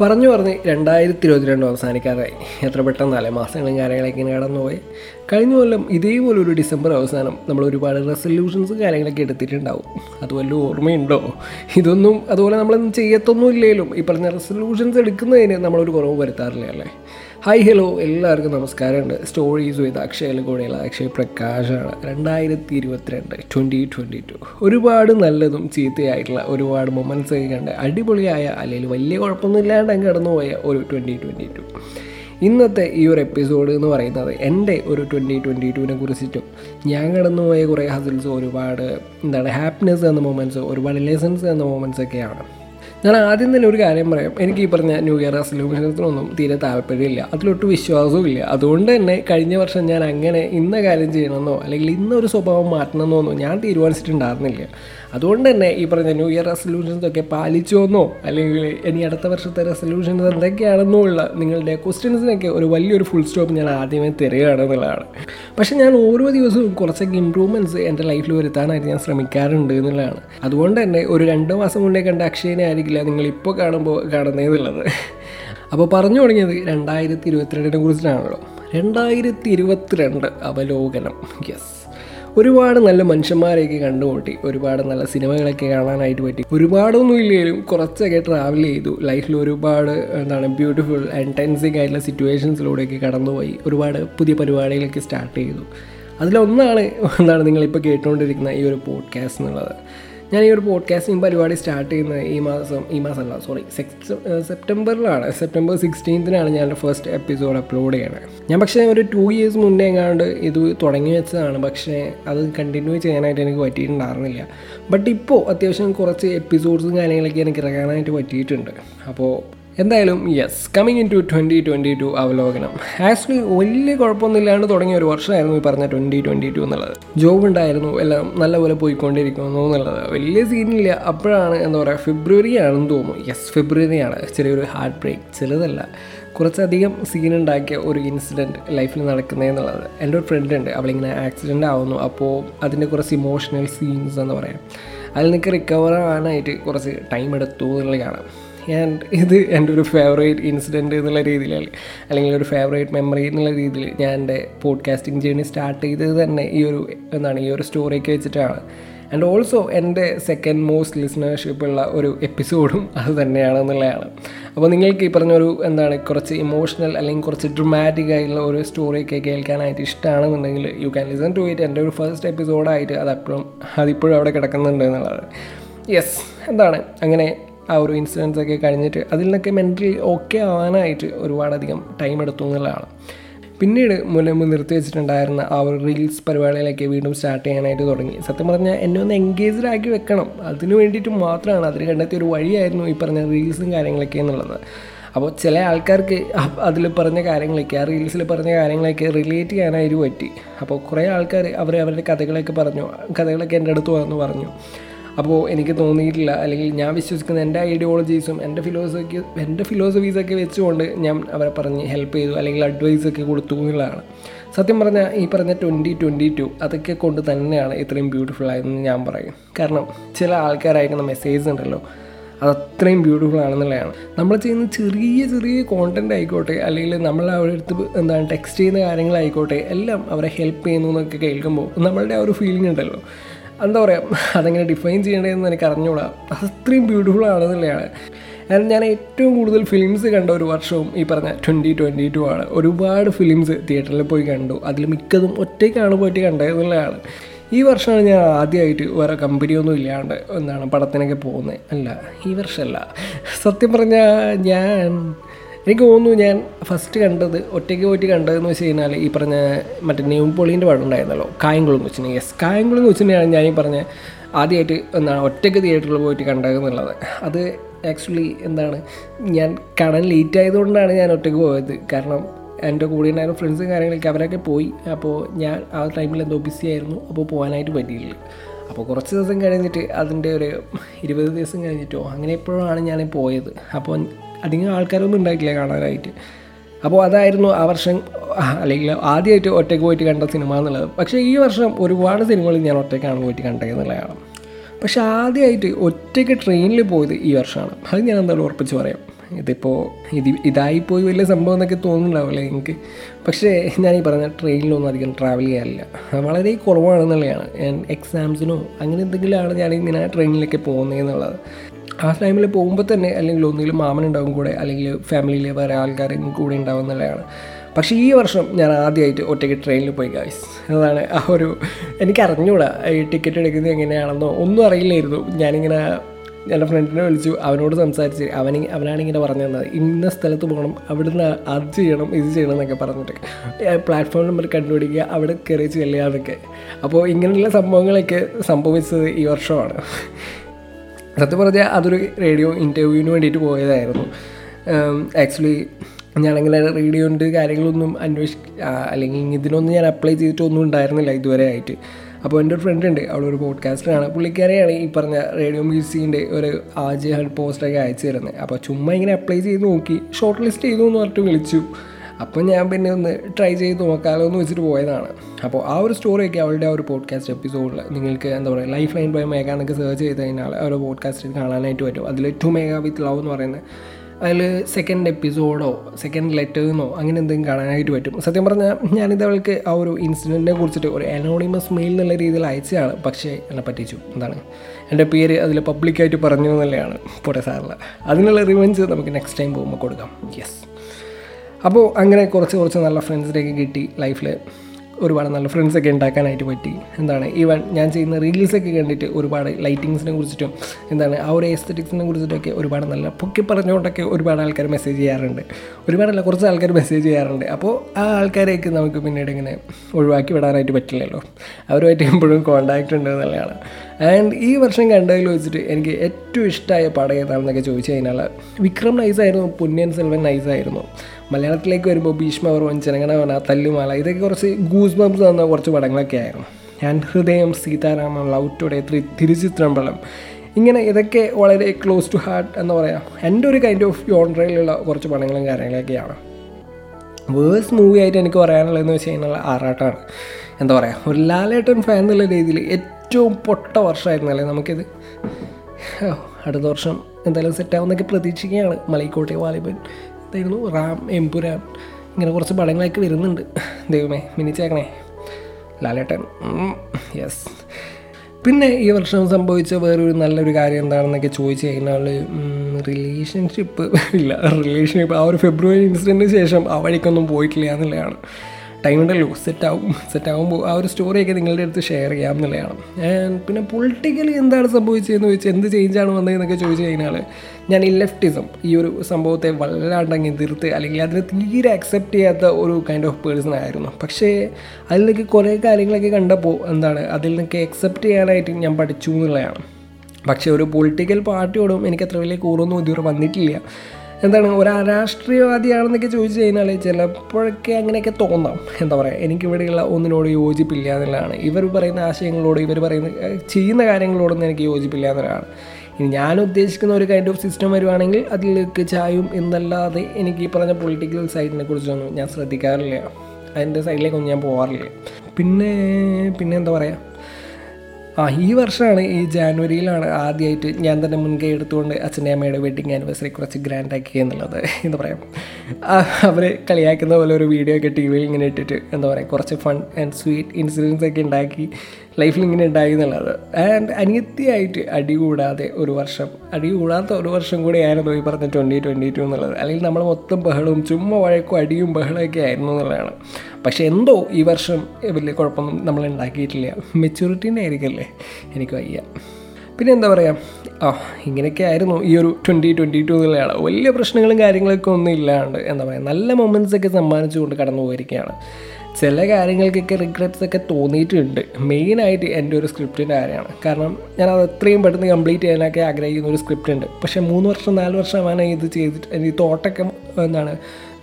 പറഞ്ഞു പറഞ്ഞ് രണ്ടായിരത്തി ഇരുപത്തിരണ്ട് അവസാനിക്കാറായി. എത്ര പെട്ടെന്നല്ലേ മാസങ്ങളും കാര്യങ്ങളൊക്കെ ഇങ്ങനെ കടന്നുപോയി. കഴിഞ്ഞ കൊല്ലം ഇതേപോലെ ഒരു ഡിസംബർ അവസാനം നമ്മൾ ഒരുപാട് റെസൊല്യൂഷൻസും കാര്യങ്ങളൊക്കെ എടുത്തിട്ടുണ്ടാവും. അതുപോലെ ഓർമ്മയുണ്ടോ? ഇതൊന്നും അതുപോലെ നമ്മളൊന്നും ചെയ്യത്തൊന്നും ഇല്ലേലും ഈ പറഞ്ഞ റെസൊല്യൂഷൻസ് എടുക്കുന്നതിന് നമ്മളൊരു കുറവ് വരുത്താറില്ല അല്ലേ? ഹായ് ഹലോ എല്ലാവർക്കും നമസ്കാരമുണ്ട്. സ്റ്റോറീസ് വിത്ത് അക്ഷയിൽ കൂടെയുള്ള അക്ഷയ് പ്രകാശാണ് രണ്ടായിരത്തി ഇരുപത്തിരണ്ട് ട്വന്റി ട്വന്റി ടു ഒരുപാട് നല്ലതും ചീത്തയായിട്ടുള്ള ഒരുപാട് മൊമെന്റ്സ് ഒക്കെ കണ്ട് അടിപൊളിയായ അല്ലെങ്കിൽ വലിയ കുഴപ്പമൊന്നുമില്ലാണ്ട് അങ്ങ് കടന്നുപോയ ഒരു ട്വന്റി ട്വന്റി ടു ഇന്നത്തെ ഈ ഒരു എപ്പിസോഡ് എന്ന് പറയുന്നത് എന്റെ ഒരു ട്വന്റി ട്വന്റി ടുവിനെ കുറിച്ചിട്ടും ഞാൻ കടന്നുപോയ കുറേ ഹസിൽസ് ഒരുപാട് എന്താണ് ഹാപ്പിനെസ് എന്ന മൊമെന്റ്സ് ഒരുപാട് ലെസൺസ് എന്ന മൊമെന്റ്സ് ഒക്കെയാണ്. ഞാൻ ആദ്യം തന്നെ ഒരു കാര്യം പറയാം. എനിക്ക് ഈ പറഞ്ഞ ന്യൂ ഇയർ റെസൊല്യൂഷൻസിനൊന്നും തീരെ താല്പര്യമില്ല. അതിലൊട്ട് വിശ്വാസവും ഇല്ല അതുകൊണ്ട് തന്നെ കഴിഞ്ഞ വർഷം ഞാൻ അങ്ങനെ ഇന്ന കാര്യം ചെയ്യണമെന്നോ അല്ലെങ്കിൽ ഇന്നൊരു സ്വഭാവം മാറ്റണമെന്നോ ഒന്നും ഞാൻ തീരുമാനിച്ചിട്ടുണ്ടായിരുന്നില്ല. അതുകൊണ്ട് തന്നെ ഈ പറഞ്ഞ ന്യൂ ഇയർ റെസൊല്യൂഷൻസ് ഒക്കെ പാലിച്ചോന്നോ അല്ലെങ്കിൽ ഇനി അടുത്ത വർഷത്തെ റെസൊല്യൂഷൻസ് എന്തൊക്കെയാണെന്നോ ഉള്ള നിങ്ങളുടെ ക്വസ്റ്റ്യൻസിനൊക്കെ ഒരു വലിയൊരു ഫുൾ സ്റ്റോപ്പ് ഞാൻ ആദ്യമേ തരികയാണെന്നുള്ളതാണ് പക്ഷേ ഞാൻ ഓരോ ദിവസവും കുറച്ചൊക്കെ ഇമ്പ്രൂവ്മെന്റ്സ് എന്റെ ലൈഫിൽ വരുത്താനായിട്ട് ഞാൻ ശ്രമിക്കാറുണ്ട് എന്നുള്ളതാണ്. അതുകൊണ്ട് തന്നെ ഒരു രണ്ട് മാസം മുന്നേ കണ്ട അക്ഷയനെ ആയിരിക്കില്ല നിങ്ങൾ ഇപ്പോൾ കാണുമ്പോൾ കാണുന്നതെന്നുള്ളത് അപ്പോൾ പറഞ്ഞു തുടങ്ങിയത് രണ്ടായിരത്തി ഇരുപത്തിരണ്ടിനെ കുറിച്ചിട്ടാണല്ലോ രണ്ടായിരത്തി ഇരുപത്തിരണ്ട് അവലോകനം. യെസ് ഒരുപാട് നല്ല മനുഷ്യന്മാരെയൊക്കെ കണ്ടുമുട്ടി. ഒരുപാട് നല്ല സിനിമകളൊക്കെ കാണാനായിട്ട് പറ്റി. ഒരുപാടൊന്നും ഇല്ലെങ്കിലും കുറച്ചൊക്കെ ട്രാവൽ ചെയ്തു. ലൈഫിൽ ഒരുപാട് എന്താണ് ബ്യൂട്ടിഫുൾ ആൻഡ് ടെൻസിങ് ആയിട്ടുള്ള സിറ്റുവേഷൻസിലൂടെയൊക്കെ കടന്നുപോയി. ഒരുപാട് പുതിയ പരിപാടികളൊക്കെ സ്റ്റാർട്ട് ചെയ്തു. അതിലൊന്നാണ് എന്താണ് നിങ്ങളിപ്പോൾ കേട്ടുകൊണ്ടിരിക്കുന്ന ഈ ഒരു പോഡ്കാസ്റ്റ് എന്നുള്ളത്. ഞാൻ ഈ ഒരു പോഡ്കാസ്റ്റിംഗ് പരിപാടി സ്റ്റാർട്ട് ചെയ്യുന്നത് ഈ മാസം ഈ മാസമല്ല സോറി സെപ്റ്റംബറിലാണ് സെപ്റ്റംബർ സിക്സ്റ്റീൻത്തിനാണ് ഞാൻ ഫസ്റ്റ് എപ്പിസോഡ് അപ്ലോഡ് ചെയ്യണത്. ഞാൻ പക്ഷേ ഒരു ടു ഇയേഴ്സ് മുന്നേ എങ്ങാണ്ട് ഇത് തുടങ്ങി വെച്ചതാണ്. പക്ഷേ അത് കണ്ടിന്യൂ ചെയ്യാനായിട്ട് എനിക്ക് പറ്റിയിട്ടുണ്ടായിരുന്നില്ല. ബട്ട് ഇപ്പോൾ അത്യാവശ്യം കുറച്ച് എപ്പിസോഡ്സും കാര്യങ്ങളൊക്കെ എനിക്ക് ഇറങ്ങാനായിട്ട് പറ്റിയിട്ടുണ്ട്. അപ്പോൾ എന്തായാലും yes coming into twenty twenty two അവലോകനം. ആക്ച്വലി വലിയ കുഴപ്പമൊന്നുമില്ലാണ്ട് തുടങ്ങിയ ഒരു വർഷമായിരുന്നു ഈ പറഞ്ഞ ട്വന്റി ട്വന്റി ടു എന്നുള്ളത്. ജോബ് ഉണ്ടായിരുന്നു എല്ലാം നല്ലപോലെ പോയിക്കൊണ്ടിരിക്കുന്നു എന്നുള്ളത്. വലിയ സീനില്ല അപ്പോഴാണ് എന്താ പറയുക ഫെബ്രുവരി ആണെന്ന് തോന്നുന്നു. യെസ് ഫെബ്രുവരിയാണ് ചെറിയൊരു ഹാർട്ട് ബ്രേക്ക് ചെറുതല്ല. കുറച്ചധികം സീൻ ഉണ്ടാക്കിയ ഒരു ഇൻസിഡന്റ് ലൈഫിൽ നടക്കുന്നതെന്നുള്ളത് എന്റെ ഒരു ഫ്രണ്ട് ഉണ്ട്. അവളിങ്ങനെ ആക്സിഡന്റ് ആവുന്നു. അപ്പോൾ അതിന്റെ കുറച്ച് ഇമോഷണൽ സീൻസ് എന്ന് പറയാം. അതിൽ നിൽക്ക് റിക്കവർ ആവാനായിട്ട് കുറച്ച് ടൈം എടുത്തു എന്നുള്ളതാണ്. ആൻഡ് ഇത് എന്റെ ഒരു ഫേവറേറ്റ് ഇൻസിഡന്റ് എന്നുള്ള രീതിയിൽ അല്ലെങ്കിൽ ഒരു ഫേവറേറ്റ് മെമ്മറി എന്നുള്ള രീതിയിൽ ഞാൻ എന്റെ പോഡ്കാസ്റ്റിംഗ് ജേണി സ്റ്റാർട്ട് ചെയ്തത് തന്നെ ഈ ഒരു എന്താണ് ഈ ഒരു സ്റ്റോറിയൊക്കെ വെച്ചിട്ടാണ്. ആൻഡ് ഓൾസോ എന്റെ സെക്കൻഡ് മോസ്റ്റ് ലിസണർഷിപ്പ് ഉള്ള ഒരു എപ്പിസോഡും അത് തന്നെയാണെന്നുള്ളതാണ്. അപ്പോൾ നിങ്ങൾക്ക് ഈ പറഞ്ഞൊരു എന്താണ് കുറച്ച് ഇമോഷണൽ അല്ലെങ്കിൽ കുറച്ച് ഡ്രമാറ്റിക് ആയിട്ടുള്ള ഒരു സ്റ്റോറിയൊക്കെ കേൾക്കാനായിട്ട് ഇഷ്ടമാണെന്നുണ്ടെങ്കിൽ you can listen to it എന്റെ ഒരു ഫസ്റ്റ് എപ്പിസോഡായിട്ട് അതപ്പോഴും അതിപ്പോഴും അവിടെ കിടക്കുന്നുണ്ട് എന്നുള്ളത്. യെസ് എന്താണ്? അങ്ങനെ ആ ഒരു ഇൻസിഡൻസ് ഒക്കെ കഴിഞ്ഞിട്ട് അതിൽ നിന്നൊക്കെ മെന്റലി ഓക്കെ ആവാനായിട്ട് ഒരുപാടധികം ടൈം എടുത്തു എന്നുള്ളതാണ്. പിന്നീട് മുലമ്പ് നിർത്തി വെച്ചിട്ടുണ്ടായിരുന്ന ആ ഒരു റീൽസ് പരിപാടികളൊക്കെ വീണ്ടും സ്റ്റാർട്ട് ചെയ്യാനായിട്ട് തുടങ്ങി. സത്യം പറഞ്ഞാൽ എന്നെ ഒന്ന് എൻഗേജ്ഡ് ആക്കി വെക്കണം. അതിന് വേണ്ടിയിട്ട് മാത്രമാണ് അതിന് കണ്ടെത്തിയ ഒരു വഴിയായിരുന്നു ഈ പറഞ്ഞ റീൽസും കാര്യങ്ങളൊക്കെ എന്നുള്ളത്. അപ്പോൾ ചില ആൾക്കാർക്ക് അതിൽ പറഞ്ഞ കാര്യങ്ങളൊക്കെ ആ റീൽസിൽ പറഞ്ഞ കാര്യങ്ങളൊക്കെ റിലേറ്റ് ചെയ്യാനായിട്ട് പറ്റി. അപ്പോൾ കുറേ ആൾക്കാർ അവർ അവരുടെ കഥകളൊക്കെ പറഞ്ഞു കഥകളൊക്കെ എന്റെ അടുത്ത് വന്ന് പറഞ്ഞു. അപ്പോൾ എനിക്ക് തോന്നിയിട്ടില്ല. അല്ലെങ്കിൽ ഞാൻ വിശ്വസിക്കുന്ന എന്റെ ഐഡിയോളജീസും എന്റെ ഫിലോസഫി എന്റെ ഫിലോസഫീസൊക്കെ വെച്ചുകൊണ്ട് ഞാൻ അവരെ പറഞ്ഞ് ഹെൽപ്പ് ചെയ്തു അല്ലെങ്കിൽ അഡ്വൈസൊക്കെ കൊടുത്തു എന്നുള്ളതാണ്. സത്യം പറഞ്ഞാൽ ഈ പറഞ്ഞ ട്വന്റി ട്വന്റി ടു അതൊക്കെ കൊണ്ട് തന്നെയാണ് ഇത്രയും ബ്യൂട്ടിഫുൾ ആയതെന്ന് ഞാൻ പറയും. കാരണം ചില ആൾക്കാരയക്കുന്ന മെസ്സേജ് ഉണ്ടല്ലോ അത് അത്രയും ബ്യൂട്ടിഫുൾ ആണെന്നുള്ളതാണ്. നമ്മൾ ചെയ്യുന്ന ചെറിയ ചെറിയ കോണ്ടന്റ് ആയിക്കോട്ടെ അല്ലെങ്കിൽ നമ്മൾ അവരുടെ അടുത്ത് എന്താണ് ടെക്സ്റ്റ് ചെയ്യുന്ന കാര്യങ്ങളായിക്കോട്ടെ എല്ലാം അവരെ ഹെൽപ്പ് ചെയ്യുന്നു എന്നൊക്കെ കേൾക്കുമ്പോൾ നമ്മളുടെ ആ ഒരു ഫീലിംഗ് ഉണ്ടല്ലോ. എന്താ പറയുക അതെങ്ങനെ ഡിഫൈൻ ചെയ്യേണ്ടതെന്ന് എനിക്ക് അറിഞ്ഞുകൂടാ അത്രയും ബ്യൂട്ടിഫുൾ ആണെന്നുള്ളതാണ് കാരണം ഞാൻ ഏറ്റവും കൂടുതൽ ഫിലിംസ് കണ്ട ഒരു വർഷവും ഈ പറഞ്ഞ ട്വന്റി ട്വന്റി ടു ആണ്. ഒരുപാട് ഫിലിംസ് തിയേറ്ററിൽ പോയി കണ്ടു. അതിൽ മിക്കതും ഒറ്റയ്ക്കാണ് പോയിട്ട് കണ്ടതെന്നുള്ളതാണ് ഈ വർഷമാണ് ഞാൻ ആദ്യമായിട്ട് വേറെ കമ്പനിയൊന്നും ഇല്ലാണ്ട് എന്താണ് പടത്തിനൊക്കെ പോകുന്നത്. അല്ല ഈ വർഷമല്ല. സത്യം പറഞ്ഞാൽ ഞാൻ എനിക്ക് തോന്നുന്നു ഞാൻ ഫസ്റ്റ് കണ്ടത് ഒറ്റയ്ക്ക് പോയിട്ട് കണ്ടതെന്ന് വെച്ച് കഴിഞ്ഞാൽ ഈ പറഞ്ഞ മറ്റേ നെയ്മ് പൊളീന്റെ പടം ഉണ്ടായിരുന്നല്ലോ കായംകുളം എന്ന് യെസ് കായംകുളം എന്ന് ഞാൻ ഈ പറഞ്ഞ ആദ്യമായിട്ട് എന്താണ് ഒറ്റയ്ക്ക് തിയേറ്ററിൽ പോയിട്ട് കണ്ടതെന്നുള്ളത് അത് ആക്ച്വലി എന്താണ് ഞാൻ കാണാൻ ലേറ്റ് ആയതുകൊണ്ടാണ് ഞാൻ ഒറ്റയ്ക്ക് പോയത്. കാരണം എന്റെ കൂടെ ഉണ്ടായിരുന്ന ഫ്രണ്ട്സും കാര്യങ്ങളൊക്കെ അവരൊക്കെ പോയി. അപ്പോൾ ഞാൻ ആ ടൈമിൽ എന്തോ ബിസി ആയിരുന്നു. അപ്പോൾ പോകാനായിട്ട് പറ്റിയില്ല. അപ്പോൾ കുറച്ച് ദിവസം കഴിഞ്ഞിട്ട് അതിന്റെ ഒരു ഇരുപത് ദിവസം കഴിഞ്ഞിട്ടോ അങ്ങനെ എപ്പോഴാണ് ഞാൻ പോയത്. അപ്പോൾ അധികം ആൾക്കാരൊന്നും ഉണ്ടായിട്ടില്ല കാണാനായിട്ട്. അപ്പോൾ അതായിരുന്നു ആ വർഷം അല്ലെങ്കിൽ ആദ്യമായിട്ട് ഒറ്റയ്ക്ക് പോയിട്ട് കണ്ട സിനിമ എന്നുള്ളത്. പക്ഷേ ഈ വർഷം ഒരുപാട് സിനിമകൾ ഞാൻ ഒറ്റയ്ക്കാണ് പോയിട്ട് കണ്ടത് എന്നുള്ളതാണ് പക്ഷേ ആദ്യമായിട്ട് ഒറ്റയ്ക്ക് ട്രെയിനിൽ പോയത് ഈ വർഷമാണ്. അത് ഞാൻ എന്തായാലും ഉറപ്പിച്ച് പറയാം. ഇതിപ്പോൾ ഇത് ഇതായിപ്പോയി വലിയ സംഭവം എന്നൊക്കെ തോന്നുന്നുണ്ടാവില്ലേ എനിക്ക്. പക്ഷേ ഞാൻ ഈ പറഞ്ഞ ട്രെയിനിലൊന്നും അധികം ട്രാവൽ ചെയ്യാറില്ല. വളരെ കുറവാണെന്നുള്ളതാണ്. ഞാൻ എക്സാംസിനോ അങ്ങനെ എന്തെങ്കിലുമാണ് ഞാൻ ഇങ്ങനെ ട്രെയിനിലൊക്കെ പോകുന്നതെന്നുള്ളത് ആ ടൈമിൽ പോകുമ്പോൾ തന്നെ അല്ലെങ്കിൽ ഒന്നുകിലും മാമനുണ്ടാവും കൂടെ അല്ലെങ്കിൽ ഫാമിലിയിലെ വേറെ ആൾക്കാരും കൂടെ ഉണ്ടാവും എന്നുള്ളതാണ്. പക്ഷേ ഈ വർഷം ഞാൻ ആദ്യമായിട്ട് ഒറ്റയ്ക്ക് ട്രെയിനിൽ പോയി ഗായ്സ് അതാണ് ആ ഒരു എനിക്ക് അറിഞ്ഞൂടാ ഈ ടിക്കറ്റ് എടുക്കുന്നത് എങ്ങനെയാണെന്നോ. ഒന്നും അറിയില്ലായിരുന്നു. ഞാനിങ്ങനെ എന്റെ ഫ്രണ്ടിനെ വിളിച്ചു അവനോട് സംസാരിച്ച് അവൻ അവനാണിങ്ങനെ പറഞ്ഞു തന്നത്. ഇന്ന സ്ഥലത്ത് പോകണം അവിടുന്ന് അത് ചെയ്യണം ഇത് ചെയ്യണം എന്നൊക്കെ പറഞ്ഞിട്ട്. പ്ലാറ്റ്ഫോം നമ്പർ കണ്ടുപിടിക്കുക അവിടെ കയറി ചെല്ലുക എന്നൊക്കെ. അപ്പോൾ ഇങ്ങനെയുള്ള സംഭവങ്ങളൊക്കെ സംഭവിച്ചത് ഈ വർഷമാണ്. സത്യം പറഞ്ഞാൽ അതൊരു റേഡിയോ ഇന്റർവ്യൂവിന് വേണ്ടിയിട്ട് പോയതായിരുന്നു. ആക്ച്വലി ഞാനങ്ങനെ റേഡിയോന്റെ കാര്യങ്ങളൊന്നും അന്വേഷി അല്ലെങ്കിൽ ഇതിനൊന്നും ഞാൻ അപ്ലൈ ചെയ്തിട്ടൊന്നും ഉണ്ടായിരുന്നില്ല ഇതുവരെ ആയിട്ട്. അപ്പോൾ എന്റെ ഒരു ഫ്രണ്ട് ഉണ്ട് അവളൊരു പോഡ്കാസ്റ്ററാണ് പുള്ളിക്കാരെയാണ് ഈ പറഞ്ഞ റേഡിയോ മ്യൂസിക്കിന്റെ ഒരു ആജ് ഹെഡ് പോസ്റ്റൊക്കെ അയച്ചു തരുന്നത്. അപ്പോൾ ചുമ്മാ ഇങ്ങനെ അപ്ലൈ ചെയ്ത് നോക്കി ഷോർട്ട് ലിസ്റ്റ് ചെയ്തു എന്ന് പറഞ്ഞിട്ട് വിളിച്ചു. അപ്പോൾ ഞാൻ പിന്നെ ഒന്ന് ട്രൈ ചെയ്ത് നോക്കാമല്ലോ എന്ന് വെച്ചിട്ട് പോയതാണ്. അപ്പോൾ ആ ഒരു സ്റ്റോറിയൊക്കെ അവളുടെ ആ ഒരു പോഡ്കാസ്റ്റ് എപ്പിസോഡിൽ നിങ്ങൾക്ക് എന്താ പറയുക ലൈഫ് ലൈൻ ബൈ മേഘ എന്നൊക്കെ സെർച്ച് ചെയ്ത് കഴിഞ്ഞാൽ ആ ഒരു പോഡ്കാസ്റ്റ് കാണാനായിട്ട് പറ്റും. അതിൽ ടു മേഘ വിത്ത് ലവ് എന്ന് പറയുന്നത് അതിൽ സെക്കൻഡ് എപ്പിസോഡോ സെക്കൻഡ് ലെറ്റേഴ്ന്നോ അങ്ങനെ എന്തെങ്കിലും കാണാനായിട്ട് പറ്റും. സത്യം പറഞ്ഞാൽ ഞാനിത് അവൾക്ക് ആ ഒരു ഇൻസിഡന്റിനെ കുറിച്ചിട്ട് ഒരു അനോണിമസ് മെയിൽ എന്നുള്ള രീതിയിൽ അയച്ചതാണ്. പക്ഷേ എന്നെ പറ്റിച്ചു. എന്താണ്? എന്റെ പേര് അതിൽ പബ്ലിക്കായിട്ട് പറഞ്ഞു എന്നുള്ളതാണ്. പോട്ടെ സാറിൽ അതിനുള്ള റിവഞ്ച് നമുക്ക് നെക്സ്റ്റ് ടൈം പോകുമ്പോൾ കൊടുക്കാം. യെസ് അപ്പോൾ അങ്ങനെ കുറച്ച് കുറച്ച് നല്ല ഫ്രണ്ട്സിനെയൊക്കെ കിട്ടി ലൈഫിൽ ഒരുപാട് നല്ല ഫ്രണ്ട്സൊക്കെ ഉണ്ടാക്കാനായിട്ട് പറ്റി. എന്താണ്? ഈവൻ ഞാൻ ചെയ്യുന്ന റീൽസൊക്കെ കണ്ടിട്ട് ഒരുപാട് ലൈറ്റിങ്സിനെ കുറിച്ചിട്ടും എന്താണ്? ആ ഒരു എസ്തറ്റിക്സിനെ കുറിച്ചിട്ടൊക്കെ ഒരുപാട് നല്ല പൊക്കി പറഞ്ഞുകൊണ്ടൊക്കെ ഒരുപാട് ആൾക്കാർ മെസ്സേജ് ചെയ്യാറുണ്ട്. ഒരുപാടല്ല കുറച്ച് ആൾക്കാർ മെസ്സേജ് ചെയ്യാറുണ്ട്. അപ്പോൾ ആ ആൾക്കാരെയൊക്കെ നമുക്ക് പിന്നീട് ഇങ്ങനെ ഒഴിവാക്കി വിടാനായിട്ട് പറ്റില്ലല്ലോ. അവരുമായിട്ട് എപ്പോഴും കോണ്ടാക്റ്റ് ഉണ്ട് എന്നുള്ളതാണ്. ആൻഡ് ഈ വർഷം കണ്ടതിൽ വെച്ചിട്ട് എനിക്ക് ഏറ്റവും ഇഷ്ടമായ പടം ഏതാണെന്നൊക്കെ ചോദിച്ചു കഴിഞ്ഞാൽ വിക്രം നൈസായിരുന്നു പുണ്യൻ സെൽവൻ നൈസായിരുന്നു മലയാളത്തിലേക്ക് വരുമ്പോൾ ഭീഷ്മപർവൻ ജനഗണമന തല്ലുമാല ഇതൊക്കെ കുറച്ച് ഗൂസ് ബംസ് തന്ന കുറച്ച് പടങ്ങളൊക്കെ ആയിരുന്നു. ഞാൻ ഹൃദയം സീതാരാമൻ ലവ് ടുഡേ തിരുച്ചിത്രമ്പലം ഇങ്ങനെ ഇതൊക്കെ വളരെ ക്ലോസ് ടു ഹാർട്ട് എന്ന് പറയാം. എന്റെ ഒരു കൈൻഡ് ഓഫ് യോൺറയിലുള്ള കുറച്ച് പടങ്ങളും കാര്യങ്ങളൊക്കെയാണ്. വേഴ്സ് മൂവി ആയിട്ട് എനിക്ക് പറയാനുള്ളതെന്ന് വെച്ച് കഴിഞ്ഞാൽ ആറാട്ടാണ്. എന്താ പറയുക ഒരു ലാലേട്ടൻ ഫാൻ എന്നുള്ള രീതിയിൽ ഏറ്റവും പൊട്ട വർഷമായിരുന്നല്ലേ നമുക്കിത്? അടുത്ത വർഷം എന്തായാലും സെറ്റാവുന്നൊക്കെ പ്രതീക്ഷിക്കുകയാണ് മലൈക്കോട്ടെ വാലിബൻ. എന്തായിരുന്നു റാം എംപുരാൻ ഇങ്ങനെ കുറച്ച് പടങ്ങളൊക്കെ വരുന്നുണ്ട്. ദൈവമേ മിനിച്ചേക്കണേ. ലാലേട്ടൻ. യെസ് പിന്നെ ഈ വർഷം സംഭവിച്ച വേറൊരു നല്ലൊരു കാര്യം എന്താണെന്നൊക്കെ ചോദിച്ചു കഴിഞ്ഞാൽ റിലേഷൻഷിപ്പ് ഇല്ല. റിലേഷൻഷിപ്പ് ആ ഒരു ഫെബ്രുവരി ഇൻസിഡന്റിന് ശേഷം ആ വഴിക്കൊന്നും പോയിട്ടില്ല എന്നുള്ളതാണ്. ടൈം ഉണ്ടല്ലോ സെറ്റാവും സെറ്റാകുമ്പോൾ ആ ഒരു സ്റ്റോറിയൊക്കെ നിങ്ങളുടെ അടുത്ത് ഷെയർ ചെയ്യാം എന്നുള്ളതാണ്. പിന്നെ പൊളിറ്റിക്കലി എന്താണ് സംഭവിച്ചതെന്ന് ചോദിച്ചാൽ എന്ത് ചേഞ്ചാണ് വന്നതെന്നൊക്കെ ചോദിച്ചു കഴിഞ്ഞാൽ ഞാൻ ഈ ലെഫ്റ്റിസം ഈ ഒരു സംഭവത്തെ വല്ലാണ്ടങ്ങ് എതിർത്ത് അല്ലെങ്കിൽ അതിനെ തീരെ അക്സെപ്റ്റ് ചെയ്യാത്ത ഒരു കൈൻഡ് ഓഫ് പേഴ്സൺ ആയിരുന്നു. പക്ഷേ അതിലേക്ക് കുറേ കാര്യങ്ങളൊക്കെ കണ്ടപ്പോൾ എന്താണ് അതിൽ നിന്നൊക്കെ അക്സെപ്റ്റ് ചെയ്യാനായിട്ട് ഞാൻ പഠിച്ചു എന്നുള്ളതാണ്. പക്ഷേ ഒരു പൊളിറ്റിക്കൽ പാർട്ടിയോടും എനിക്ക് അത്ര വലിയ കൂറൊന്നും ഇതുവരെ വന്നിട്ടില്ല. എന്താണ് ഒരു രാഷ്ട്രീയവാദിയാണെന്നൊക്കെ ചോദിച്ചു കഴിഞ്ഞാൽ ചിലപ്പോഴൊക്കെ അങ്ങനെയൊക്കെ തോന്നാം. എന്താ പറയുക എനിക്കിവിടെയുള്ള ഒന്നിനോട് യോജിപ്പില്ല എന്നുള്ളതാണ്. ഇവർ പറയുന്ന ആശയങ്ങളോട് ഇവർ പറയുന്ന ചെയ്യുന്ന കാര്യങ്ങളോടൊന്നും എനിക്ക് യോജിപ്പില്ല എന്നുള്ളതാണ്. ഇനി ഞാൻ ഉദ്ദേശിക്കുന്ന ഒരു കൈൻഡ് ഓഫ് സിസ്റ്റം വരുവാണെങ്കിൽ അതിലേക്ക് ചായും എന്നല്ലാതെ എനിക്ക് ഈ പറഞ്ഞ പൊളിറ്റിക്കൽ സൈഡിനെ കുറിച്ചൊന്നും ഞാൻ ശ്രദ്ധിക്കാറില്ല. അതിന്റെ സൈഡിലേക്കൊന്നും ഞാൻ പോകാറില്ല പിന്നെ പിന്നെ എന്താ പറയുക ആ ഈ വർഷമാണ് ഈ ജാനുവരിയിലാണ് ആദ്യമായിട്ട് ഞാൻ തന്നെ മുൻകൈ എടുത്തുകൊണ്ട് അച്ഛന്റെ അമ്മയുടെ വെഡിങ് ആനിവേഴ്സറി കുറച്ച് ഗ്രാൻഡ് ആക്കി എന്നുള്ളത് എന്ന് പറയാം. അവർ കളിയാക്കുന്ന പോലെ ഒരു വീഡിയോ ഒക്കെ ടി വിയിൽ ഇങ്ങനെ ഇട്ടിട്ട് എന്താ പറയുക കുറച്ച് ഫൺ ആൻഡ് സ്വീറ്റ് ഇൻസിഡൻസ് ഒക്കെ ഉണ്ടാക്കി ലൈഫിൽ ഇങ്ങനെ ഉണ്ടായി എന്നുള്ളത്. ആൻഡ് അനിയത്തിയായിട്ട് അടി കൂടാതെ ഒരു വർഷം അടി കൂടാത്ത ഒരു വർഷം കൂടി ആയിരുന്നു ഈ പറഞ്ഞ ട്വന്റി ട്വന്റി ടു എന്നുള്ളത്. അല്ലെങ്കിൽ നമ്മൾ മൊത്തം ബഹളവും ചുമ്മാ വഴക്കും അടിയും ബഹളമൊക്കെ ആയിരുന്നു എന്നുള്ളതാണ്. പക്ഷേ എന്തോ ഈ വർഷം വലിയ കുഴപ്പമൊന്നും നമ്മൾ ഉണ്ടാക്കിയിട്ടില്ല. മെച്യൂരിറ്റീന്റെ ആയിരിക്കല്ലേ? എനിക്ക് വയ്യ. പിന്നെ എന്താ പറയുക ആ ഇങ്ങനെയൊക്കെ ആയിരുന്നു ഈ ഒരു ട്വന്റി ട്വന്റി ടു എന്നുള്ളതാണ് വലിയ പ്രശ്നങ്ങളും കാര്യങ്ങളൊക്കെ ഒന്നും ഇല്ലാണ്ട് എന്താ പറയുക നല്ല മൊമെന്റ്സൊക്കെ സമ്മാനിച്ചുകൊണ്ട് കടന്നു പോയിരിക്കുകയാണ് ചില കാര്യങ്ങൾക്കൊക്കെ റിഗ്രറ്റ്സ് ഒക്കെ തോന്നിയിട്ടുണ്ട്. മെയിനായിട്ട് എന്റെ ഒരു സ്ക്രിപ്റ്റിന്റെ കാര്യമാണ്. കാരണം ഞാൻ അത് എത്രയും പെട്ടെന്ന് കംപ്ലീറ്റ് ചെയ്യാനൊക്കെ ആഗ്രഹിക്കുന്ന ഒരു സ്ക്രിപ്റ്റ് ഉണ്ട്. പക്ഷേ മൂന്ന് വർഷം നാല് വർഷമാണ് ഇത് ചെയ്തിട്ട് എനിക്ക് തോട്ടൊക്കെ എന്താണ്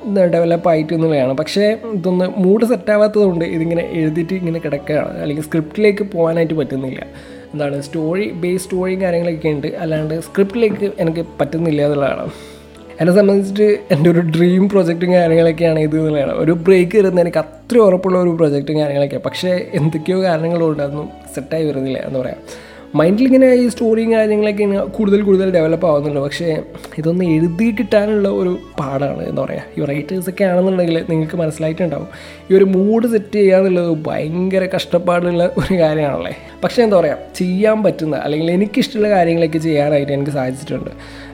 ഡെവലപ്പ് ആയിട്ട് എന്നുള്ളതാണ് പക്ഷേ ഇതൊന്ന് മൂഡ് സെറ്റാവാത്തതുകൊണ്ട് ഇതിങ്ങനെ എഴുതിയിട്ട് ഇങ്ങനെ കിടക്കുകയാണ്. അല്ലെങ്കിൽ സ്ക്രിപ്റ്റിലേക്ക് പോകാനായിട്ട് പറ്റുന്നില്ല. എന്താണ് സ്റ്റോറി ബേസ് സ്റ്റോറിയും കാര്യങ്ങളൊക്കെ ഉണ്ട്. അല്ലാണ്ട് സ്ക്രിപ്റ്റിലേക്ക് എനിക്ക് പറ്റുന്നില്ല എന്നുള്ളതാണ്. എന്നെ സംബന്ധിച്ചിട്ട് എന്റെ ഒരു ഡ്രീം പ്രൊജക്റ്റും കാര്യങ്ങളൊക്കെയാണ് ഇത് എന്നുള്ളതാണ്. ഒരു ബ്രേക്ക് വരുന്ന എനിക്ക് അത്ര ഉറപ്പുള്ള ഒരു പ്രൊജക്റ്റും കാര്യങ്ങളൊക്കെയാണ്. പക്ഷേ എന്തൊക്കെയോ കാരണങ്ങളുണ്ട്. അതൊന്നും സെറ്റായി വരുന്നില്ല എന്ന് പറയാം. മൈൻഡിൽ ഇങ്ങനെ ഈ സ്റ്റോറിയും കാര്യങ്ങളൊക്കെ കൂടുതൽ കൂടുതൽ ഡെവലപ്പ് ആവുന്നുണ്ട്. പക്ഷേ ഇതൊന്ന് എഴുതി കിട്ടാനുള്ള ഒരു പാടാണ് എന്ന് പറയുക ഈ റൈറ്റേഴ്സൊക്കെ ആണെന്നുണ്ടെങ്കിൽ നിങ്ങൾക്ക് മനസ്സിലായിട്ടുണ്ടാവും. ഈ ഒരു മൂഡ് സെറ്റ് ചെയ്യുക എന്നുള്ളത് ഭയങ്കര കഷ്ടപ്പാടുള്ള ഒരു കാര്യമാണല്ലേ? പക്ഷേ എന്താ പറയുക ചെയ്യാൻ പറ്റുന്ന അല്ലെങ്കിൽ എനിക്കിഷ്ടമുള്ള കാര്യങ്ങളൊക്കെ ചെയ്യാനായിട്ട് എനിക്ക് സാധിച്ചിട്ടുണ്ട്.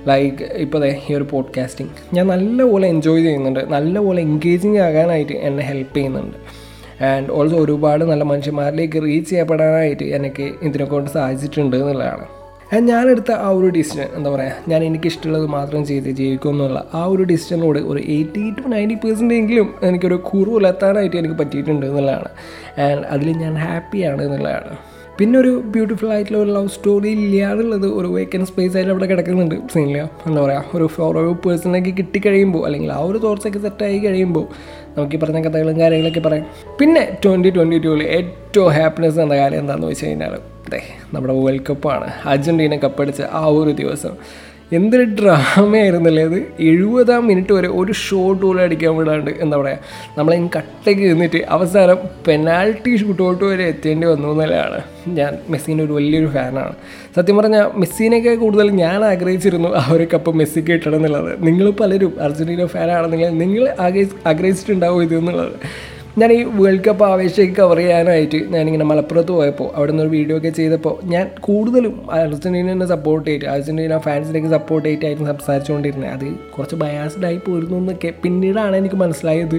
ലൈക്ക് ഇപ്പോൾ ഈ ഒരു പോഡ്കാസ്റ്റിംഗ് ഞാൻ നല്ലപോലെ എൻജോയ് ചെയ്യുന്നുണ്ട്. നല്ലപോലെ എൻഗേജിങ് ആകാനായിട്ട് എന്നെ ഹെൽപ്പ് ചെയ്യുന്നുണ്ട്. ആൻഡ് ഓൾസോ ഒരുപാട് നല്ല മനുഷ്യന്മാരിലേക്ക് റീച്ച് ചെയ്യപ്പെടാനായിട്ട് എനിക്ക് ഇതിനെ കൊണ്ട് സാധിച്ചിട്ടുണ്ട് എന്നുള്ളതാണ്. ആൻഡ് ഞാനെടുത്ത ആ ഒരു ഡിസിഷൻ എന്താ പറയുക ഞാൻ എനിക്കിഷ്ടമുള്ളത് മാത്രം ചെയ്ത് ജീവിക്കുമെന്നുള്ള ആ ഒരു ഡിസിഷനോട് ഒരു എയ്റ്റി ടു നയന്റി പെർസെന്റ് എങ്കിലും എനിക്കൊരു കുറവിലെത്താനായിട്ട് എനിക്ക് പറ്റിയിട്ടുണ്ട് എന്നുള്ളതാണ്. ആൻഡ് അതിൽ ഞാൻ ഹാപ്പിയാണ് എന്നുള്ളതാണ്. പിന്നെ ഒരു ബ്യൂട്ടിഫുൾ ആയിട്ടുള്ള ഒരു ലവ് സ്റ്റോറി ഇല്ലാന്നുള്ളത് ഒരു വേക്കൻ സ്പേസ് ആയിട്ട് അവിടെ കിടക്കുന്നുണ്ട്. സീനില്ല എന്താ പറയുക ഒരു ഫോർ പേഴ്സണൊക്കെ കിട്ടിക്കഴിയുമ്പോൾ അല്ലെങ്കിൽ ആ ഒരു തോർച്ചൊക്കെ സെറ്റായി കഴിയുമ്പോൾ നമുക്ക് ഈ പറഞ്ഞ കഥകളും കാര്യങ്ങളൊക്കെ പറയാം. പിന്നെ ട്വന്റി ട്വന്റി ടൂവിൽ ഏറ്റവും ഹാപ്പിനെസ് എന്ന കാര്യം എന്താണെന്ന് വെച്ച് കഴിഞ്ഞാൽ അതെ നമ്മുടെ വേൾഡ് കപ്പാണ് അർജന്റീന കപ്പടിച്ച ആ ഒരു ദിവസം എന്തൊരു ഡ്രാമയായിരുന്നല്ലേ അത്? എഴുപതാം മിനിറ്റ് വരെ ഒരു ഷോട്ട് പോലും അടിക്കാൻ വിടാണ്ട് എന്താ പറയുക നമ്മളെ കട്ടയ്ക്ക് നിന്നിട്ട് അവസാനം പെനാൽറ്റി ഷൂട്ടോട്ട് വരെ എത്തേണ്ടി വന്നു എന്നുള്ളതാണ് ഞാൻ മെസ്സിന്റെ ഒരു വലിയൊരു ഫാനാണ് സത്യം പറഞ്ഞാൽ മെസ്സിനേക്കാൾ കൂടുതൽ ഞാൻ ആഗ്രഹിച്ചിരുന്നു ആ ഒരു കപ്പ് മെസ്സിക്ക് കിട്ടണം എന്നുള്ളത്. നിങ്ങൾ പലരും അർജന്റീന ഫാനാണെന്നെങ്കിൽ നിങ്ങൾ ആഗ്രഹി ആഗ്രഹിച്ചിട്ടുണ്ടാവും ഇത് എന്നുള്ളത്. ഞാൻ ഈ വേൾഡ് കപ്പ് ആവേശമൊക്കെ കവർ ചെയ്യാനായിട്ട് ഞാനിങ്ങനെ മലപ്പുറത്ത് പോയപ്പോൾ അവിടെ നിന്ന് ഒരു വീഡിയോ ഒക്കെ ചെയ്തപ്പോൾ ഞാൻ കൂടുതലും അർജന്റീനെ സപ്പോർട്ട് ചെയ്തിട്ട് അർജന്റീന ഫാൻസിനൊക്കെ സപ്പോർട്ട് ചെയ്തിട്ടായിരുന്നു സംസാരിച്ചുകൊണ്ടിരുന്നത്. അത് കുറച്ച് ബയാസ്ഡ് ആയി പോയിരുന്നു എന്നൊക്കെ പിന്നീടാണ് എനിക്ക് മനസ്സിലായത്.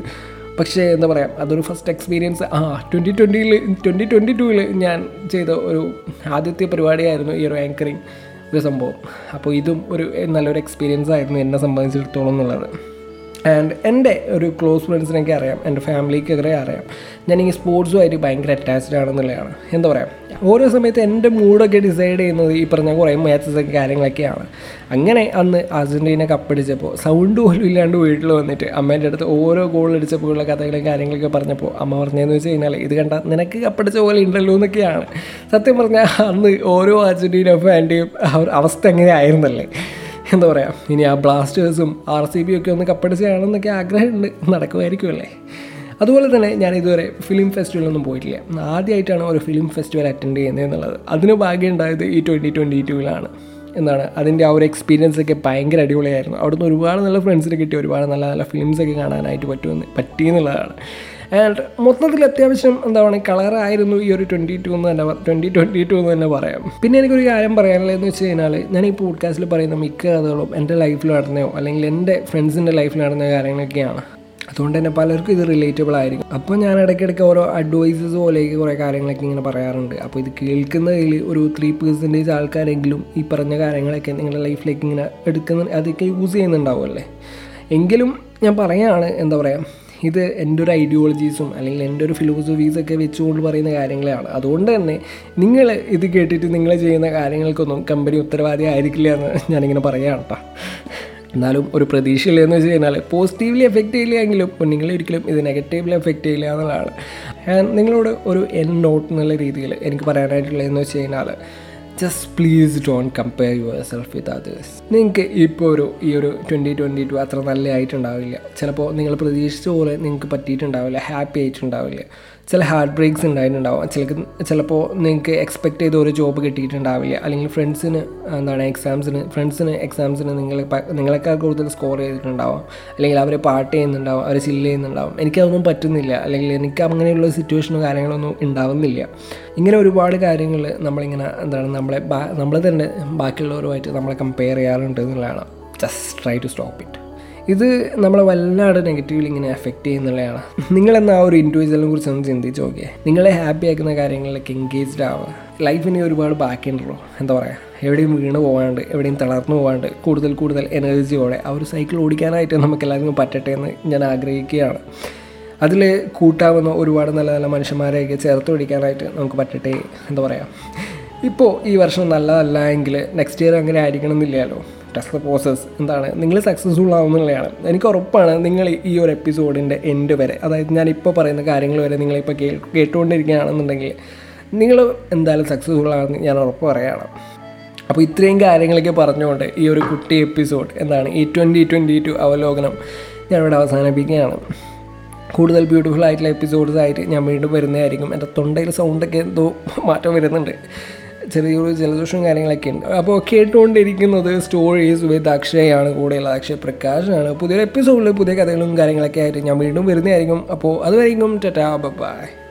പക്ഷേ എന്താ പറയുക അതൊരു ഫസ്റ്റ് എക്സ്പീരിയൻസ് ആ ട്വന്റി ട്വന്റിയിൽ ട്വന്റി ട്വന്റി ടൂവിൽ ഞാൻ ചെയ്ത ഒരു ആദ്യത്തെ പരിപാടിയായിരുന്നു ഈ ഒരു ആങ്കറിങ് ഒരു സംഭവം. അപ്പോൾ ഇതും ഒരു നല്ലൊരു എക്സ്പീരിയൻസ് ആയിരുന്നു എന്നെ സംബന്ധിച്ചിടത്തോളം എന്നുള്ളത്. ആൻഡ് എന്റെ ഒരു ക്ലോസ് ഫ്രണ്ട്സിനൊക്കെ അറിയാം. എന്റെ ഫാമിലിക്കൊക്കെ അറിയാം. ഞാൻ ഈ സ്പോർട്സുമായിട്ട് ഭയങ്കര അറ്റാച്ച്ഡ് ആണെന്നുള്ളതാണ്. എന്താ പറയുക ഓരോ സമയത്ത് എന്റെ മൂഡൊക്കെ ഡിസൈഡ് ചെയ്യുന്നത് ഈ പറഞ്ഞ കുറേ മാച്ചസൊക്കെ കാര്യങ്ങളൊക്കെയാണ്. അങ്ങനെ അന്ന് അർജന്റീന കപ്പടിച്ചപ്പോൾ സൗണ്ട് പോലും ഇല്ലാണ്ട് വീട്ടിൽ വന്നിട്ട് അമ്മേന്റെ അടുത്ത് ഓരോ ഗോൾ അടിച്ചപ്പോഴുള്ള കഥകളും കാര്യങ്ങളൊക്കെ പറഞ്ഞപ്പോൾ അമ്മ പറഞ്ഞതെന്ന് വെച്ച് കഴിഞ്ഞാൽ ഇത് കണ്ട നിനക്ക് കപ്പടിച്ച പോലെ ഉണ്ടല്ലോ എന്നൊക്കെയാണ്. സത്യം പറഞ്ഞാൽ അന്ന് ഓരോ അർജന്റീന ഫാന്റെയും അവസ്ഥ എങ്ങനെ ആയിരുന്നല്ലേ എന്താ പറയുക ഇനി ആ ബ്ലാസ്റ്റേഴ്സും ആർ സി ബി ഒക്കെ ഒന്ന് കപ്പടിച്ചാണെന്നൊക്കെ ആഗ്രഹമുണ്ട്. നടക്കുമായിരിക്കുമല്ലേ അതുപോലെ തന്നെ ഞാൻ ഇതുവരെ ഫിലിം ഫെസ്റ്റിവലൊന്നും പോയിട്ടില്ല. ആദ്യമായിട്ടാണ് ഒരു ഫിലിം ഫെസ്റ്റിവൽ അറ്റൻഡ് ചെയ്യുന്നത് എന്നുള്ളത്. അതിന് ഭാഗ്യം ഉണ്ടായത് ഈ ട്വന്റി ട്വന്റി ടൂവിലാണ് എന്നാണ്. അതിന്റെ ആ ഒരു എക്സ്പീരിയൻസ് ഒക്കെ ഭയങ്കര അടിപൊളിയായിരുന്നു. അവിടുന്ന് ഒരുപാട് നല്ല ഫ്രണ്ട്സിനെ കിട്ടി ഒരുപാട് നല്ല നല്ല ഫിലിംസൊക്കെ കാണാനായിട്ട് പറ്റുമെന്ന് പറ്റിയെന്നുള്ളതാണ് ആൻഡ് മൊത്തത്തിൽ അത്യാവശ്യം എന്താണ് കളറായിരുന്നു ഈ ഒരു ട്വന്റി ടു എന്ന് തന്നെ ട്വന്റി ട്വന്റി ടു എന്ന് തന്നെ പറയാം. പിന്നെ എനിക്കൊരു കാര്യം പറയാനുള്ളതെന്ന് വെച്ച് കഴിഞ്ഞാൽ ഞാൻ ഈ പോഡ്കാസ്റ്റിൽ പറയുന്ന മിക്ക കഥകളും എന്റെ ലൈഫിൽ നടന്നയോ അല്ലെങ്കിൽ എന്റെ ഫ്രണ്ട്സിന്റെ ലൈഫിൽ നടന്ന കാര്യങ്ങളൊക്കെയാണ്. അതുകൊണ്ട് തന്നെ പലർക്കും ഇത് റിലേറ്റബിൾ ആയിരിക്കും. അപ്പോൾ ഞാൻ ഇടയ്ക്കിടയ്ക്ക് ഓരോ അഡ്വൈസസ് പോലെയൊക്കെ കുറേ കാര്യങ്ങളൊക്കെ ഇങ്ങനെ പറയാറുണ്ട്. അപ്പോൾ ഇത് കേൾക്കുന്നതിൽ ഒരു ത്രീ പെർസെന്റേജ് ആൾക്കാരെങ്കിലും ഈ പറഞ്ഞ കാര്യങ്ങളൊക്കെ നിങ്ങളുടെ ലൈഫിലേക്ക് ഇങ്ങനെ എടുക്കുന്ന അതൊക്കെ യൂസ് ചെയ്യുന്നുണ്ടാവുമല്ലേ? എങ്കിലും ഞാൻ പറയുകയാണ് എന്താ പറയുക ഇത് എന്റെ ഒരു ഐഡിയോളജീസും അല്ലെങ്കിൽ എന്റെ ഒരു ഫിലോസഫീസൊക്കെ വെച്ചുകൊണ്ട് പറയുന്ന കാര്യങ്ങളാണ് അതുകൊണ്ട് തന്നെ നിങ്ങൾ ഇത് കേട്ടിട്ട് നിങ്ങൾ ചെയ്യുന്ന കാര്യങ്ങൾക്കൊന്നും കമ്പനി ഉത്തരവാദി ആയിരിക്കില്ല എന്ന് ഞാനിങ്ങനെ പറയുകയാണ് എന്നാലും ഒരു പ്രതീക്ഷയില്ലെന്ന് വെച്ച് കഴിഞ്ഞാൽ പോസിറ്റീവ്ലി എഫക്റ്റ് ചെയ്യില്ലെങ്കിലും നിങ്ങൾ ഒരിക്കലും ഇത് നെഗറ്റീവ്ലി എഫക്റ്റ് ചെയ്യില്ല എന്നുള്ളതാണ്. ഞാൻ നിങ്ങളോട് ഒരു എൻ നോട്ട് എന്നുള്ള രീതിയിൽ എനിക്ക് പറയാനായിട്ടുള്ളതെന്ന് വെച്ച് കഴിഞ്ഞാൽ just please don't compare yourself with others നിങ്ങൾക്ക് ഇപ്പോൾ ഒരു ഈ ഒരു ട്വന്റി ട്വന്റി ടു അത്ര നല്ലതായിട്ടുണ്ടാവില്ല. ചിലപ്പോൾ നിങ്ങൾ പ്രതീക്ഷിച്ച പോലെ നിങ്ങൾക്ക് പറ്റിയിട്ടുണ്ടാവില്ല ഹാപ്പി ആയിട്ടുണ്ടാവില്ല. ചില ഹാർട്ട് ബ്രേക്സ് ഉണ്ടായിട്ടുണ്ടാവും. ചില ചിലപ്പോൾ നിങ്ങൾക്ക് എക്സ്പെക്ട് ചെയ്ത ഒരു ജോബ് കിട്ടിയിട്ടുണ്ടാവില്ല. അല്ലെങ്കിൽ ഫ്രണ്ട്സിന് എന്താണ് എക്സാംസിന് ഫ്രണ്ട്സിന് എക്സാംസിന് നിങ്ങൾ നിങ്ങളെക്കാൾ കൂടുതൽ സ്കോർ ചെയ്തിട്ടുണ്ടാവാം. അല്ലെങ്കിൽ അവർ പാട്ട് ചെയ്യുന്നുണ്ടാവും അവർ ചില്ല് ചെയ്യുന്നുണ്ടാവും. എനിക്കതൊന്നും പറ്റുന്നില്ല. അല്ലെങ്കിൽ എനിക്ക് അങ്ങനെയുള്ള സിറ്റുവേഷനോ കാര്യങ്ങളൊന്നും ഉണ്ടാവുന്നില്ല. ഇങ്ങനെ ഒരുപാട് കാര്യങ്ങൾ നമ്മളിങ്ങനെ എന്താണ് നമ്മളെ നമ്മൾ തന്നെ ബാക്കിയുള്ളവരുമായിട്ട് നമ്മളെ കമ്പയർ ചെയ്യാറുണ്ട് എന്നുള്ളതാണ്. Just try to stop it ഇത് നമ്മളെ വല്ലാതെ നെഗറ്റീവ്ലി ഇങ്ങനെ എഫക്റ്റ് ചെയ്യുന്നുള്ളതാണ്. നിങ്ങളെന്ന ഒരു ഇൻഡിവിജ്വലിനെ കുറിച്ച് ഒന്ന് ചിന്തിച്ച് നോക്കിയേ. നിങ്ങളെ ഹാപ്പി ആക്കുന്ന കാര്യങ്ങളിലൊക്കെ എൻഗേജ്ഡ് ആവുക. ലൈഫിന് ഒരുപാട് ബാക്കിയുണ്ടല്ലോ. എന്താ പറയുക എവിടെയും വീണ് പോകാണ്ട് എവിടെയും തളർന്നു പോകാണ്ട് കൂടുതൽ കൂടുതൽ എനർജിയോടെ ആ ഒരു സൈക്കിൾ ഓടിക്കാനായിട്ട് നമുക്ക് എല്ലാവർക്കും പറ്റട്ടെ എന്ന് ഞാൻ ആഗ്രഹിക്കുകയാണ്. അതിൽ കൂട്ടാവുന്ന ഒരുപാട് നല്ല നല്ല മനുഷ്യന്മാരെയൊക്കെ ചേർത്ത് പിടിക്കാനായിട്ട് നമുക്ക് പറ്റട്ടെ എന്താ പറയുക ഇപ്പോൾ ഈ വർഷം നല്ലതല്ല എങ്കിൽ നെക്സ്റ്റ് ഇയർ അങ്ങനെ ആയിരിക്കണം എന്നില്ലല്ലോ ടെസ്റ്റ് പ്രോസസ് എന്താണ്? നിങ്ങൾ സക്സസ്ഫുൾ ആവുന്നുള്ളതാണ് എനിക്ക് ഉറപ്പാണ് നിങ്ങൾ ഈ ഒരു എപ്പിസോഡിന്റെ എൻഡ് വരെ അതായത് ഞാൻ ഇപ്പോൾ പറയുന്ന കാര്യങ്ങൾ വരെ നിങ്ങളിപ്പോൾ കേ കേട്ടുകൊണ്ടിരിക്കുകയാണെന്നുണ്ടെങ്കിൽ നിങ്ങൾ എന്തായാലും സക്സസ്ഫുൾ ആണെന്ന് ഞാൻ ഉറപ്പ് പറയുകയാണ്. അപ്പോൾ ഇത്രയും കാര്യങ്ങളൊക്കെ പറഞ്ഞുകൊണ്ട് ഈ ഒരു കുട്ടി എപ്പിസോഡ് എന്താണ്? ഈ ട്വന്റി ട്വന്റി ടു അവലോകനം ഞാനിവിടെ അവസാനിപ്പിക്കുകയാണ്. കൂടുതൽ ബ്യൂട്ടിഫുൾ ആയിട്ടുള്ള എപ്പിസോഡ്സ് ആയിട്ട് ഞാൻ വീണ്ടും വരുന്നതായിരിക്കും. എന്റെ തൊണ്ടയിൽ സൗണ്ടൊക്കെ എന്തോ മാറ്റം വരുന്നുണ്ട്. ചെറിയൊരു ജലദോഷവും കാര്യങ്ങളൊക്കെ ഉണ്ട്. അപ്പോൾ കേട്ടുകൊണ്ടിരിക്കുന്നത് സ്റ്റോറീസ് വിത്ത് അക്ഷയാണ് കൂടെയുള്ള അക്ഷയ് പ്രകാശാണ്. പുതിയൊരു എപ്പിസോഡിൽ പുതിയ കഥകളും കാര്യങ്ങളൊക്കെ ആയിട്ട് ഞാൻ വീണ്ടും വരുന്നതായിരിക്കും. അപ്പോൾ അതുവരെയും ടാറ്റാ ബൈ.